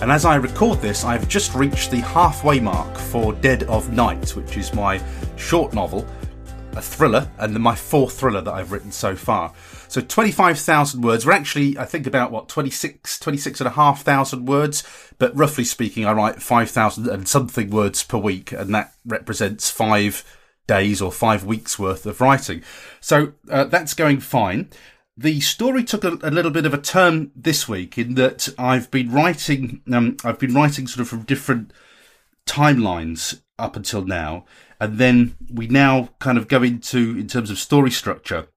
And as I record this, I've just reached the halfway mark for Dead of Night, which is my short novel, a thriller, and my fourth thriller that I've written so far. So 25,000 words. We're actually, I think, about what, 26, 26 and a half thousand words. But roughly speaking, I write 5,000 and something words per week, and that represents five days or five weeks worth of writing. So uh, that's going fine. The story took a, a, little bit of a turn this week in that I've been writing, um, I've been writing sort of from different timelines up until now. And then we now kind of go into, in terms of story structure,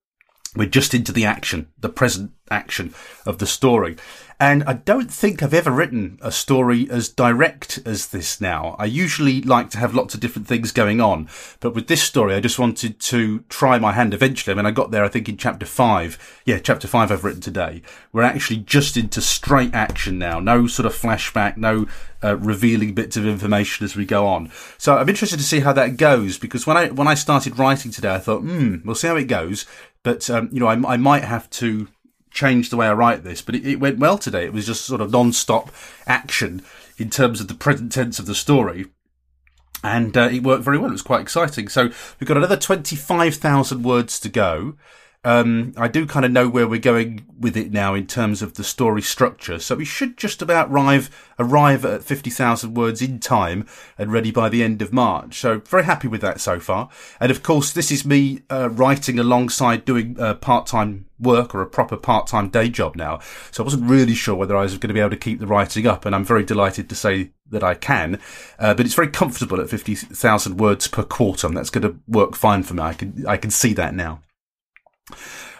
we're just into the action, the present action of the story. And I don't think I've ever written a story as direct as this now. I usually like to have lots of different things going on, but with this story, I just wanted to try my hand eventually. I mean, I got there, I think, in chapter five. Yeah, chapter five I've written today. We're actually just into straight action now. No sort of flashback, no uh, revealing bits of information as we go on. So I'm interested to see how that goes because when I, when I started writing today, I thought, hmm, we'll see how it goes. But, um, you know, I, I might have to change the way I write this, but it, it went well today. It was just sort of non-stop action in terms of the present tense of the story. And uh, it worked very well. It was quite exciting. So we've got another 25,000 words to go. Um, I do kind of know where we're going with it now in terms of the story structure. So we should just about arrive, arrive at 50,000 words in time and ready by the end of March. So very happy with that so far. And of course, this is me uh, writing alongside doing uh, part-time work or a proper part-time day job now. So I wasn't really sure whether I was going to be able to keep the writing up. And I'm very delighted to say that I can. Uh, but it's very comfortable at 50,000 words per quarter. And that's going to work fine for me. I can, I can see that now.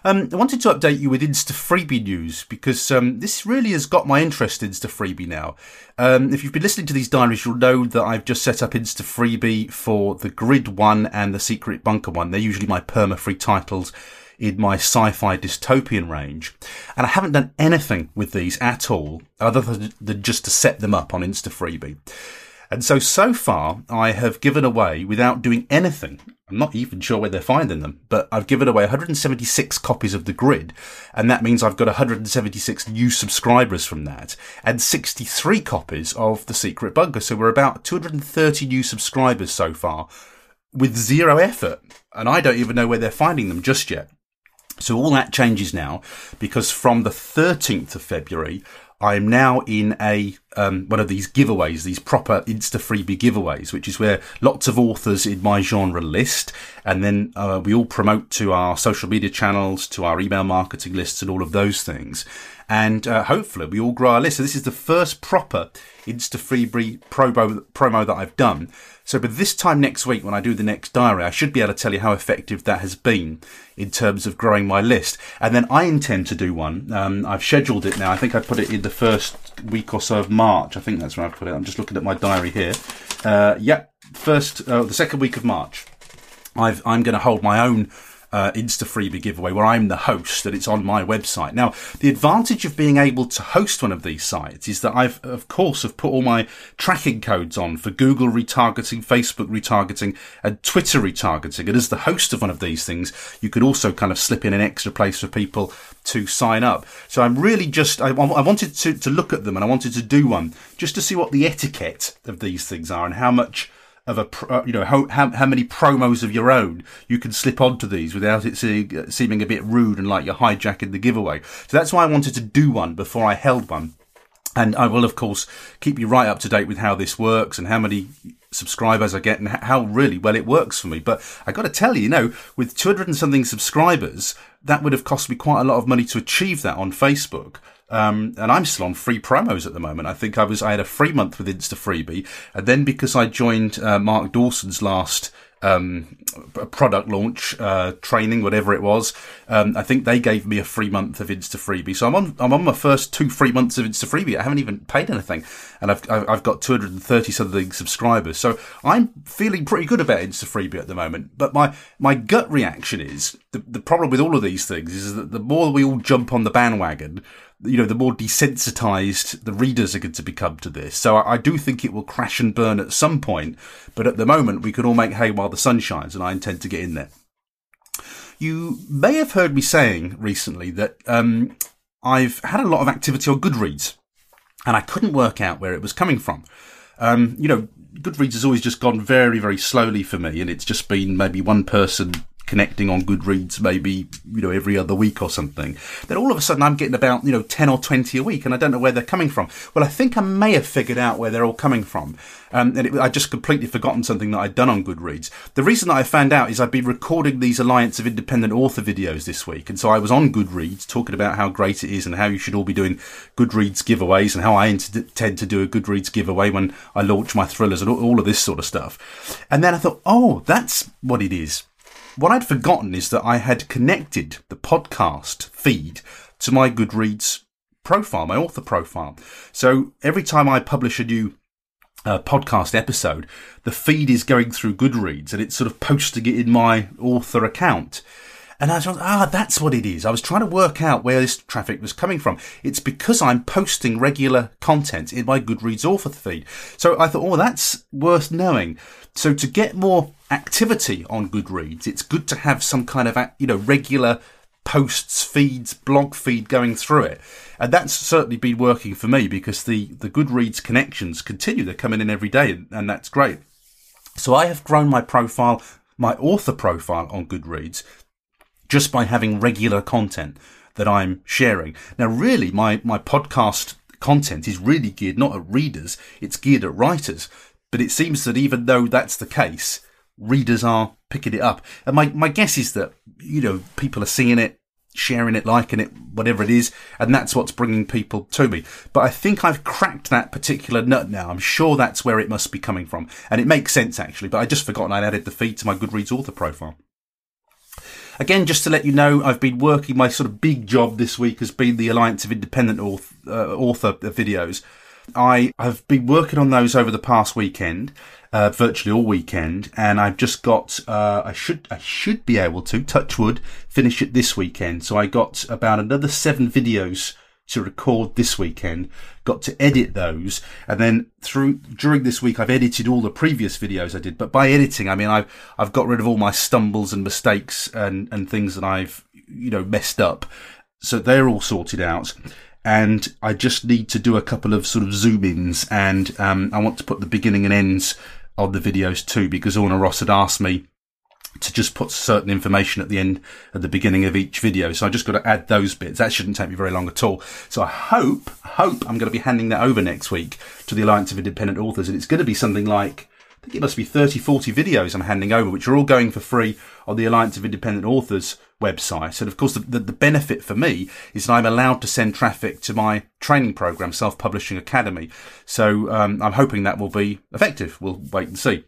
Um, I wanted to update you with Insta Freebie news because um, this really has got my interest in Insta Freebie now. Um, if you've been listening to these diaries, you'll know that I've just set up Insta Freebie for the Grid one and the Secret Bunker one. They're usually my perma free titles in my sci-fi dystopian range. And I haven't done anything with these at all other than just to set them up on Insta Freebie. And so, so far, I have given away, without doing anything, I'm not even sure where they're finding them, but I've given away 176 copies of the grid, and that means I've got 176 new subscribers from that, and 63 copies of the Secret Bunker. So we're about 230 new subscribers so far, with zero effort, and I don't even know where they're finding them just yet. So all that changes now because from the 13th of February, I'm now in a um, one of these giveaways, these proper Insta freebie giveaways, which is where lots of authors in my genre list, and then uh, we all promote to our social media channels, to our email marketing lists, and all of those things. And uh, hopefully, we all grow our list. So this is the first proper Insta freebie promo promo that I've done. So, but this time next week, when I do the next diary, I should be able to tell you how effective that has been in terms of growing my list. And then I intend to do one. Um, I've scheduled it now. I think I put it in the first week or so of March. I think that's where I put it. I'm just looking at my diary here. Uh, yeah, first, uh, the second week of March. i am going to hold my own uh, Insta Freebie giveaway where I'm the host and it's on my website. Now, the advantage of being able to host one of these sites is that I've, of course, have put all my tracking codes on for Google retargeting, Facebook retargeting, and Twitter retargeting. And as the host of one of these things, you could also kind of slip in an extra place for people to sign up. So I'm really just, I, I wanted to, to look at them and I wanted to do one just to see what the etiquette of these things are and how much of a you know how, how, how many promos of your own you can slip onto these without it seeing, uh, seeming a bit rude and like you're hijacking the giveaway. So that's why I wanted to do one before I held one. And I will, of course, keep you right up to date with how this works and how many subscribers I get and how really well it works for me. But I got to tell you, you know, with 200 and something subscribers, that would have cost me quite a lot of money to achieve that on Facebook. Um, and I'm still on free promos at the moment. I think I was, I had a free month with Insta Freebie. And then because I joined uh, Mark Dawson's last um, product launch uh, training, whatever it was. Um, I think they gave me a free month of Insta Freebie, so I'm on I'm on my first two free months of Insta Freebie. I haven't even paid anything, and I've I've got 230 something subscribers, so I'm feeling pretty good about Insta Freebie at the moment. But my my gut reaction is the the problem with all of these things is that the more we all jump on the bandwagon, you know, the more desensitized the readers are going to become to this. So I, I, do think it will crash and burn at some point, but at the moment we can all make hay while the sun shines, and I intend to get in there. You may have heard me saying recently that um, I've had a lot of activity on Goodreads, and I couldn't work out where it was coming from. Um, you know, Goodreads has always just gone very, very slowly for me, and it's just been maybe one person connecting on Goodreads maybe, you know, every other week or something, then all of a sudden I'm getting about, you know, 10 or 20 a week and I don't know where they're coming from. Well, I think I may have figured out where they're all coming from. Um, and I just completely forgotten something that I'd done on Goodreads. The reason that I found out is I'd been recording these Alliance of Independent Author videos this week. And so I was on Goodreads talking about how great it is and how you should all be doing Goodreads giveaways and how I intend to do a Goodreads giveaway when I launch my thrillers and all of this sort of stuff. And then I thought, oh, that's what it is what I'd forgotten is that I had connected the podcast feed to my Goodreads profile, my author profile. So every time I publish a new uh, podcast episode, the feed is going through Goodreads and it's sort of posting it in my author account. And I thought, ah, that's what it is. I was trying to work out where this traffic was coming from. It's because I'm posting regular content in my Goodreads author feed. So I thought, oh, that's worth knowing. So to get more activity on Goodreads, it's good to have some kind of, you know, regular posts, feeds, blog feed going through it. And that's certainly been working for me because the, the Goodreads connections continue. They're coming in every day and, and that's great. So I have grown my profile, my author profile on Goodreads just by having regular content that I'm sharing. Now, really, my, my podcast content is really geared not at readers, it's geared at writers. But it seems that even though that's the case, readers are picking it up. And my, my guess is that, you know, people are seeing it, sharing it, liking it, whatever it is, and that's what's bringing people to me. But I think I've cracked that particular nut now. I'm sure that's where it must be coming from. And it makes sense actually, but I just forgotten I'd added the feed to my Goodreads author profile. Again, just to let you know, I've been working, my sort of big job this week has been the Alliance of Independent Author, uh, author videos. I have been working on those over the past weekend, uh, virtually all weekend, and I've just got. Uh, I should I should be able to touch wood finish it this weekend. So I got about another seven videos to record this weekend. Got to edit those, and then through during this week, I've edited all the previous videos I did. But by editing, I mean I've I've got rid of all my stumbles and mistakes and and things that I've you know messed up. So they're all sorted out and I just need to do a couple of sort of zoom ins and um, I want to put the beginning and ends of the videos too because Orna Ross had asked me to just put certain information at the end at the beginning of each video. So I just got to add those bits. That shouldn't take me very long at all. So I hope, hope I'm going to be handing that over next week to the Alliance of Independent Authors and it's going to be something like I think it must be 30, 40 videos I'm handing over, which are all going for free on the Alliance of Independent Authors website. And of course, the, the, the benefit for me is that I'm allowed to send traffic to my training program, Self Publishing Academy. So um, I'm hoping that will be effective. We'll wait and see.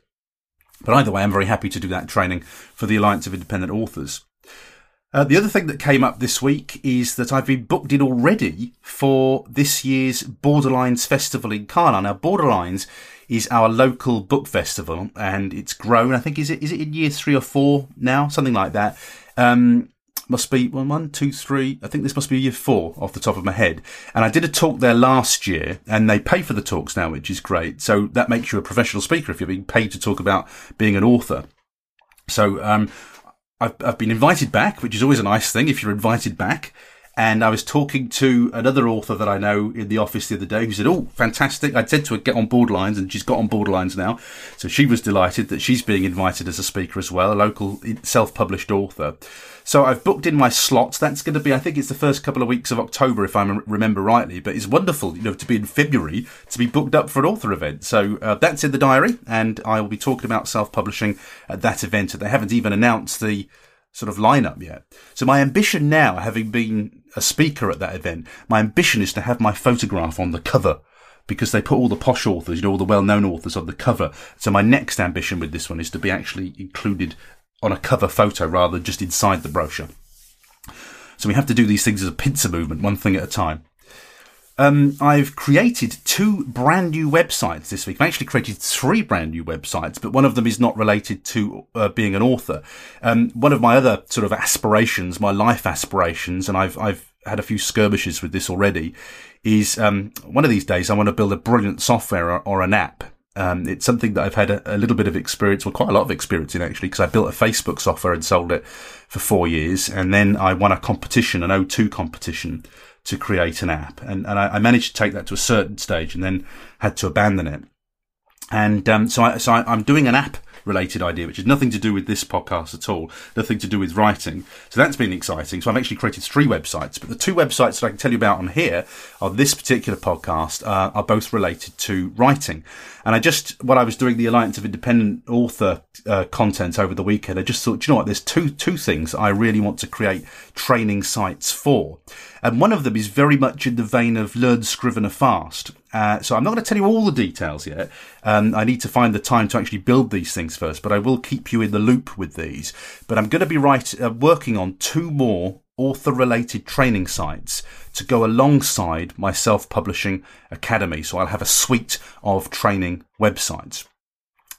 But either way, I'm very happy to do that training for the Alliance of Independent Authors. Uh, the other thing that came up this week is that I've been booked in already for this year's Borderlines Festival in Carlisle. Now, Borderlines is our local book festival, and it's grown. I think is it is it in year three or four now, something like that. Um, must be one, one, two, three. I think this must be year four off the top of my head. And I did a talk there last year, and they pay for the talks now, which is great. So that makes you a professional speaker if you're being paid to talk about being an author. So um, I've, I've been invited back, which is always a nice thing if you're invited back. And I was talking to another author that I know in the office the other day who said, Oh, fantastic. I'd said to her, get on Borderlines and she's got on Borderlines now. So she was delighted that she's being invited as a speaker as well, a local self-published author. So I've booked in my slots. That's going to be, I think it's the first couple of weeks of October, if I remember rightly, but it's wonderful, you know, to be in February to be booked up for an author event. So uh, that's in the diary and I will be talking about self-publishing at that event. They haven't even announced the, sort of lineup yet. So my ambition now, having been a speaker at that event, my ambition is to have my photograph on the cover because they put all the posh authors, you know, all the well-known authors on the cover. So my next ambition with this one is to be actually included on a cover photo rather than just inside the brochure. So we have to do these things as a pincer movement, one thing at a time. Um, I've created two brand new websites this week. I've actually created three brand new websites, but one of them is not related to uh, being an author. Um, one of my other sort of aspirations, my life aspirations, and I've I've had a few skirmishes with this already, is um, one of these days I want to build a brilliant software or, or an app. Um, it's something that I've had a, a, little bit of experience, well, quite a lot of experience in actually, because I built a Facebook software and sold it for four years, and then I won a competition, an O2 competition to create an app. And, and I, I, managed to take that to a certain stage and then had to abandon it. And um, so, I, so I, I'm doing an app related idea, which has nothing to do with this podcast at all, nothing to do with writing. So that's been exciting. So I've actually created three websites, but the two websites that I can tell you about on here on this particular podcast uh, are both related to writing. And I just, while I was doing the Alliance of Independent Author uh, content over the weekend, I just thought, you know what, there's two, two things I really want to create training sites for. And one of them is very much in the vein of learn Scrivener fast. Uh, so I'm not going to tell you all the details yet. Um, I need to find the time to actually build these things first, but I will keep you in the loop with these. But I'm going to be right, uh, working on two more author related training sites to go alongside my self publishing academy. So I'll have a suite of training websites.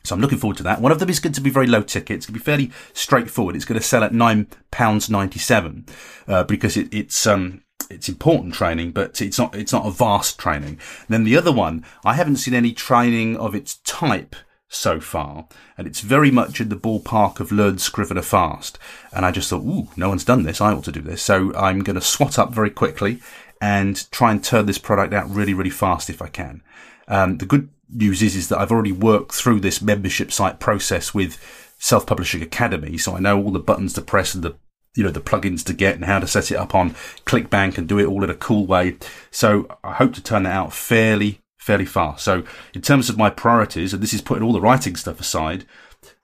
So I'm looking forward to that. One of them is going to be very low ticket. It's going to be fairly straightforward. It's going to sell at nine pounds ninety seven uh, because it, it's um, it's important training, but it's not it's not a vast training. And then the other one, I haven't seen any training of its type so far, and it's very much in the ballpark of learn Scrivener fast. And I just thought, ooh, no one's done this. I ought to do this. So I'm going to swat up very quickly and try and turn this product out really, really fast if I can. Um, the good news is, is that I've already worked through this membership site process with Self Publishing Academy, so I know all the buttons to press and the you know, the plugins to get and how to set it up on ClickBank and do it all in a cool way. So I hope to turn that out fairly, fairly fast. So in terms of my priorities, and this is putting all the writing stuff aside,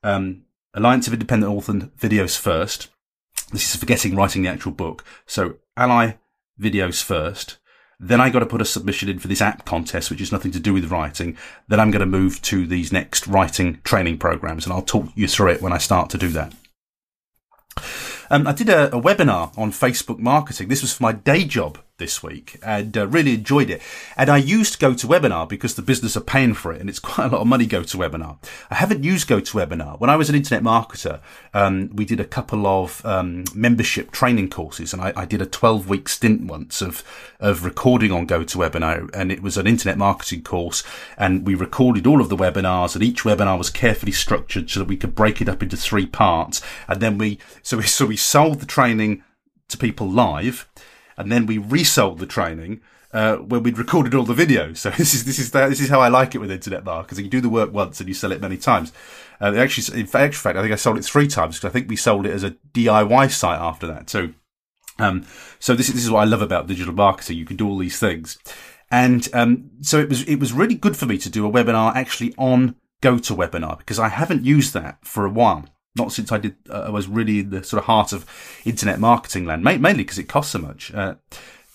um, Alliance of Independent Author videos first. This is forgetting writing the actual book. So Ally videos first. Then I got to put a submission in for this app contest, which has nothing to do with writing. Then I'm going to move to these next writing training programs and I'll talk you through it when I start to do that. Um, I did a, a, webinar on Facebook marketing. This was for my day job this week and uh, really enjoyed it. And I used GoToWebinar because the business are paying for it and it's quite a lot of money GoToWebinar. I haven't used GoToWebinar. When I was an internet marketer, um, we did a couple of um, membership training courses and I, I, did a 12 week stint once of, of recording on GoToWebinar and it was an internet marketing course and we recorded all of the webinars and each webinar was carefully structured so that we could break it up into three parts. And then we, so we, so we sold the training to people live and then we resold the training uh, when we'd recorded all the videos. So this is this is this is how I like it with internet marketing. Because you do the work once and you sell it many times. Uh, actually, in fact, I think I sold it three times because I think we sold it as a DIY site after that too. Um, so this is, this is what I love about digital marketing. You can do all these things, and um, so it was it was really good for me to do a webinar actually on GoToWebinar because I haven't used that for a while not since I did. Uh, I was really in the sort of heart of internet marketing land, mainly because it costs so much. Uh,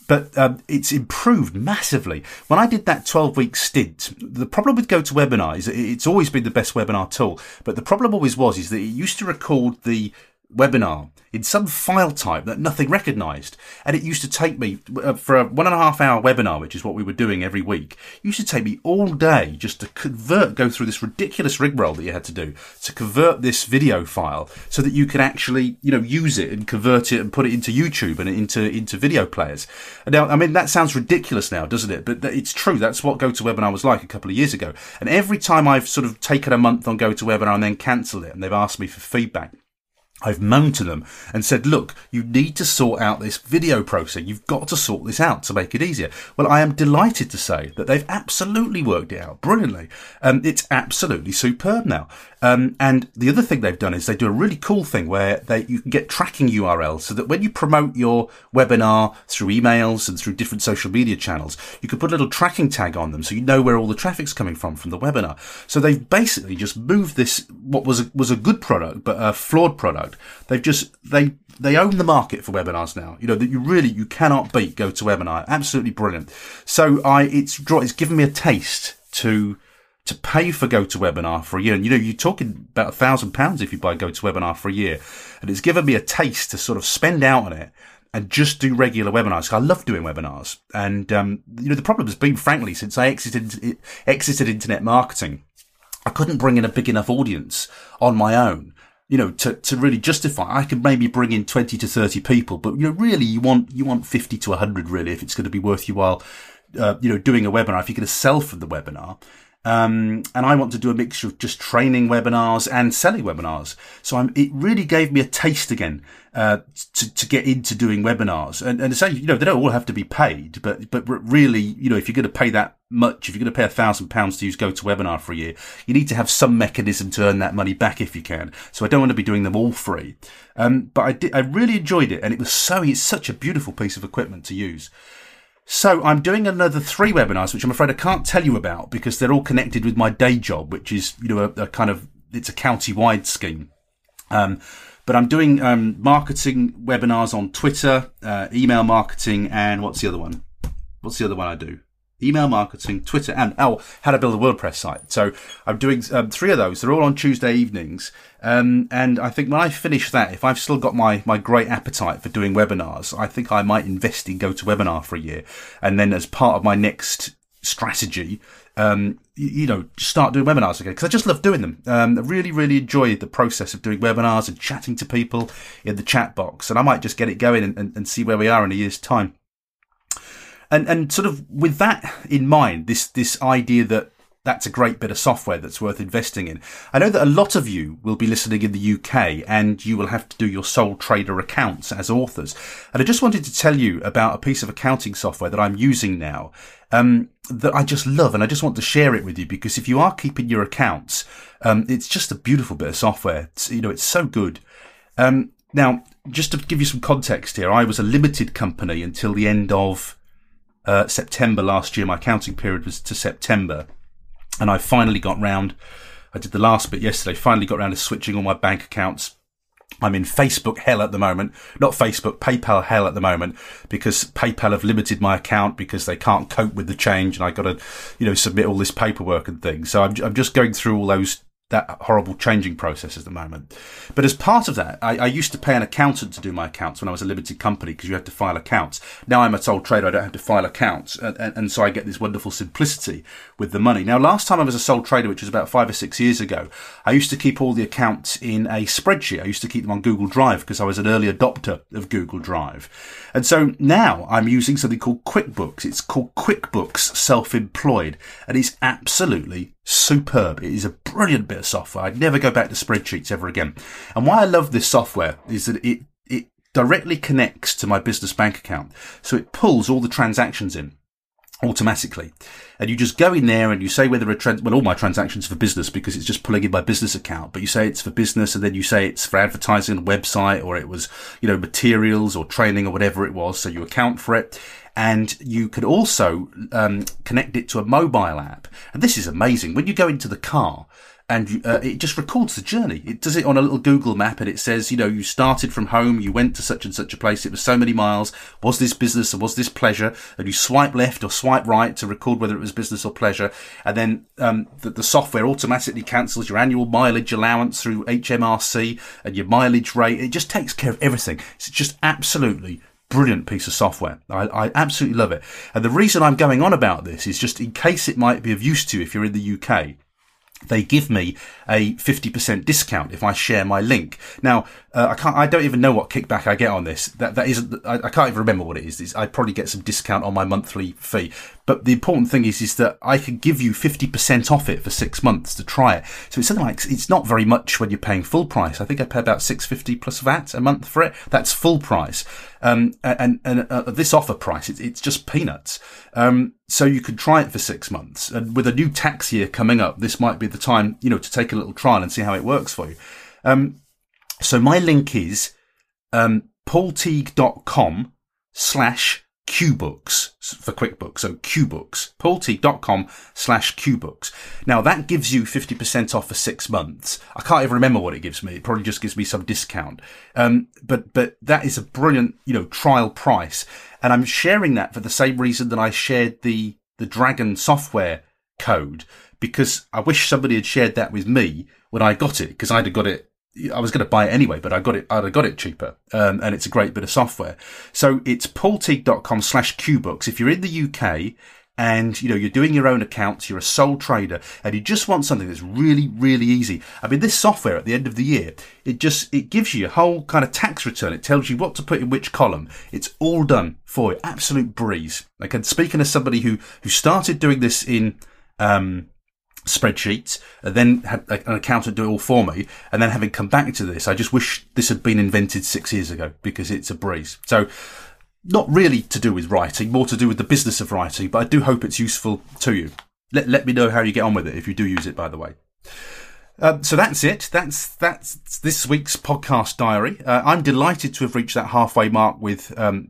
but um, it's improved massively. When I did that 12 week stint, the problem with GoToWebinar is it's always been the best webinar tool. But the problem always was is that it used to record the webinar in some file type that nothing recognized. And it used to take me uh, for a one and a half hour webinar, which is what we were doing every week. Used to take me all day just to convert, go through this ridiculous rigmarole that you had to do to convert this video file so that you could actually, you know, use it and convert it and put it into YouTube and into, into video players. And now, I mean, that sounds ridiculous now, doesn't it? But it's true. That's what GoToWebinar was like a couple of years ago. And every time I've sort of taken a month on GoToWebinar and then cancelled it and they've asked me for feedback, I've moaned to them and said, look, you need to sort out this video process. You've got to sort this out to make it easier. Well, I am delighted to say that they've absolutely worked it out brilliantly. Um, it's absolutely superb now. Um, and the other thing they've done is they do a really cool thing where they you can get tracking URLs so that when you promote your webinar through emails and through different social media channels, you can put a little tracking tag on them so you know where all the traffic's coming from from the webinar. So they've basically just moved this what was a, was a good product but a flawed product. They've just they they own the market for webinars now. You know that you really you cannot beat GoToWebinar. Absolutely brilliant. So I it's it's given me a taste to to pay for GoToWebinar for a year. And you know, you're talking about a thousand pounds if you buy GoToWebinar for a year. And it's given me a taste to sort of spend out on it and just do regular webinars. I love doing webinars. And, um, you know, the problem has been, frankly, since I exited, exited internet marketing, I couldn't bring in a big enough audience on my own. You know, to, to really justify, I could maybe bring in 20 to 30 people, but you know, really you want, you want 50 to 100 really if it's going to be worth your while, uh, you know, doing a webinar, if you're going to sell from the webinar. Um, and I want to do a mixture of just training webinars and selling webinars. So I'm, it really gave me a taste again, uh, to, to get into doing webinars. And, and say, you know, they don't all have to be paid, but, but really, you know, if you're going to pay that much, if you're going to pay a thousand pounds to use GoToWebinar for a year, you need to have some mechanism to earn that money back if you can. So I don't want to be doing them all free. Um, but I did, I really enjoyed it and it was so, it's such a beautiful piece of equipment to use. So I'm doing another three webinars, which I'm afraid I can't tell you about because they're all connected with my day job, which is, you know, a, a kind of, it's a county wide scheme. Um, but I'm doing, um, marketing webinars on Twitter, uh, email marketing, and what's the other one? What's the other one I do? Email marketing, Twitter, and oh, how to build a WordPress site. So I'm doing um, three of those. They're all on Tuesday evenings. Um, and I think when I finish that, if I've still got my, my great appetite for doing webinars, I think I might invest in GoToWebinar for a year. And then as part of my next strategy, um, you, know, start doing webinars again. Cause I just love doing them. Um, I really, really enjoy the process of doing webinars and chatting to people in the chat box. And I might just get it going and, and, and see where we are in a year's time and and sort of with that in mind, this this idea that that's a great bit of software that's worth investing in. I know that a lot of you will be listening in the UK and you will have to do your sole trader accounts as authors. And I just wanted to tell you about a piece of accounting software that I'm using now. Um, that I just love and I just want to share it with you because if you are keeping your accounts, um, it's just a beautiful bit of software. It's, you know, it's so good. Um, now, just to give you some context here, I was a limited company until the end of uh, September last year. My accounting period was to September. And I finally got round. I did the last bit yesterday. Finally got round to switching all my bank accounts. I'm in Facebook hell at the moment. Not Facebook, PayPal hell at the moment because PayPal have limited my account because they can't cope with the change and I got to, you know, submit all this paperwork and things. So I'm, I'm just going through all those that horrible changing process at the moment. But as part of that, I, I, used to pay an accountant to do my accounts when I was a limited company because you had to file accounts. Now I'm a sole trader, I don't have to file accounts. And, and, and, so I get this wonderful simplicity with the money. Now, last time I was a sole trader, which was about five or six years ago, I used to keep all the accounts in a spreadsheet. I used to keep them on Google Drive because I was an early adopter of Google Drive. And so now I'm using something called QuickBooks. It's called QuickBooks Self-Employed and it's absolutely superb. It is a brilliant bit of software. I'd never go back to spreadsheets ever again. And why I love this software is that it, it directly connects to my business bank account. So it pulls all the transactions in automatically. And you just go in there and you say whether a trans, well, all my transactions for business because it's just pulling in my business account, but you say it's for business and then you say it's for advertising website or it was, you know, materials or training or whatever it was. So you account for it and you could also um, connect it to a mobile app. And this is amazing. When you go into the car, and uh, it just records the journey. It does it on a little Google map and it says, you know, you started from home, you went to such and such a place, it was so many miles, was this business or was this pleasure? And you swipe left or swipe right to record whether it was business or pleasure. And then um, the, the software automatically cancels your annual mileage allowance through HMRC and your mileage rate. It just takes care of everything. It's just absolutely brilliant piece of software. I, I, absolutely love it. And the reason I'm going on about this is just in case it might be of use to you if you're in the UK they give me a 50% discount if I share my link. Now, uh, I can't, I don't even know what kickback I get on this. That, that isn't, I, I can't even remember what it is. I probably get some discount on my monthly fee. But the important thing is, is that I can give you 50% off it for six months to try it. So it's something like, it's not very much when you're paying full price. I think I pay about 650 plus VAT a month for it. That's full price. Um, and, and, uh, this offer price, it's, it's just peanuts. Um, so you could try it for six months. And with a new tax year coming up, this might be the time, you know, to take a little trial and see how it works for you. Um, so my link is um, paulteague.com slash QBooks for QuickBooks. So QBooks, paulteague.com slash QBooks. Now that gives you 50% off for six months. I can't even remember what it gives me. It probably just gives me some discount. Um, but, but that is a brilliant, you know, trial price. And I'm sharing that for the same reason that I shared the, the Dragon software code because I wish somebody had shared that with me when I got it because I'd have got it I was going to buy it anyway, but I got it, have got it cheaper. Um, and it's a great bit of software. So it's paulteague.com slash QBooks. If you're in the UK and, you know, you're doing your own accounts, you're a sole trader and you just want something that's really, really easy. I mean, this software at the end of the year, it just, it gives you a whole kind of tax return. It tells you what to put in which column. It's all done for you. Absolute breeze. Like, and speaking as somebody who, who started doing this in, um, spreadsheets, and then had an accountant do it all for me, and then having come back to this, I just wish this had been invented six years ago because it's a breeze. So, not really to do with writing, more to do with the business of writing, but I do hope it's useful to you. Let, let me know how you get on with it if you do use it, by the way. Uh, so that's it. That's that's this week's podcast diary. Uh, I'm delighted to have reached that halfway mark with um,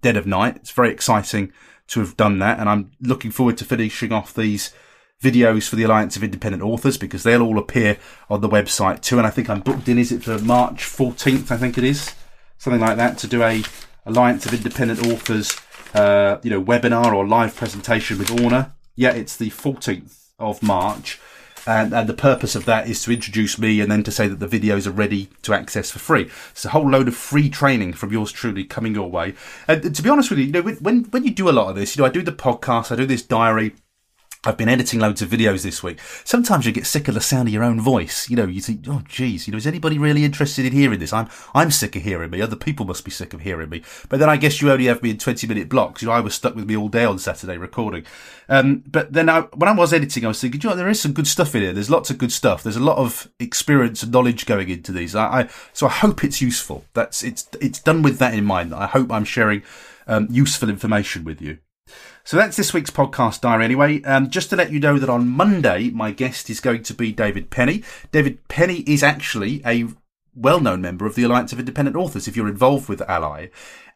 Dead of Night. It's very exciting to have done that, and I'm looking forward to finishing off these videos for the Alliance of Independent Authors because they'll all appear on the website too. And I think I'm booked in, is it for March 14th? I think it is. Something like that to do a Alliance of Independent Authors, uh, you know, webinar or live presentation with Orna. Yeah, it's the 14th of March. And, and, the purpose of that is to introduce me and then to say that the videos are ready to access for free. It's a whole load of free training from yours truly coming your way. And to be honest with you, you know, when, when you do a lot of this, you know, I do the podcast, I do this diary, I've been editing loads of videos this week. Sometimes you get sick of the sound of your own voice. You know, you think, oh, geez, you know, is anybody really interested in hearing this? I'm, I'm sick of hearing me. Other people must be sick of hearing me. But then I guess you only have me in 20 minute blocks. You know, I was stuck with me all day on Saturday recording. Um, but then I, when I was editing, I was thinking, you know, there is some good stuff in here. There's lots of good stuff. There's a lot of experience and knowledge going into these. I, I so I hope it's useful. That's, it's, it's done with that in mind. I hope I'm sharing, um, useful information with you. So that's this week's podcast diary anyway. Um, just to let you know that on Monday, my guest is going to be David Penny. David Penny is actually a well-known member of the Alliance of Independent Authors if you're involved with Ally.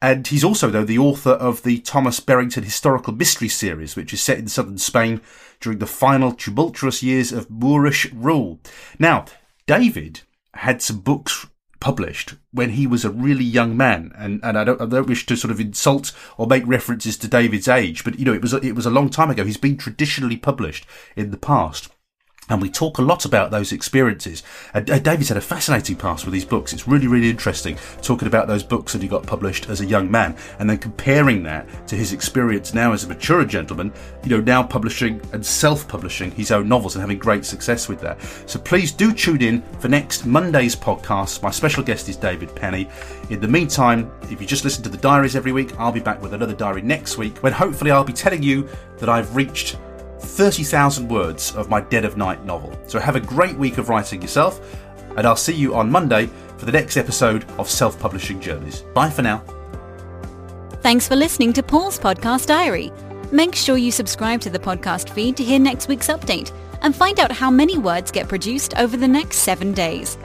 And he's also, though, the author of the Thomas Berrington Historical Mystery Series, which is set in southern Spain during the final tumultuous years of Moorish rule. Now, David had some books published when he was a really young man. And, and I don't, I don't wish to sort of insult or make references to David's age, but you know, it was, it was a long time ago. He's been traditionally published in the past. And we talk a lot about those experiences. And uh, David's had a fascinating past with these books. It's really, really interesting talking about those books that he got published as a young man and then comparing that to his experience now as a mature gentleman, you know, now publishing and self publishing his own novels and having great success with that. So please do tune in for next Monday's podcast. My special guest is David Penny. In the meantime, if you just listen to the diaries every week, I'll be back with another diary next week when hopefully I'll be telling you that I've reached 30,000 words of my Dead of Night novel. So have a great week of writing yourself, and I'll see you on Monday for the next episode of Self Publishing Journeys. Bye for now. Thanks for listening to Paul's Podcast Diary. Make sure you subscribe to the podcast feed to hear next week's update and find out how many words get produced over the next seven days.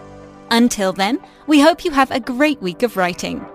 Until then, we hope you have a great week of writing.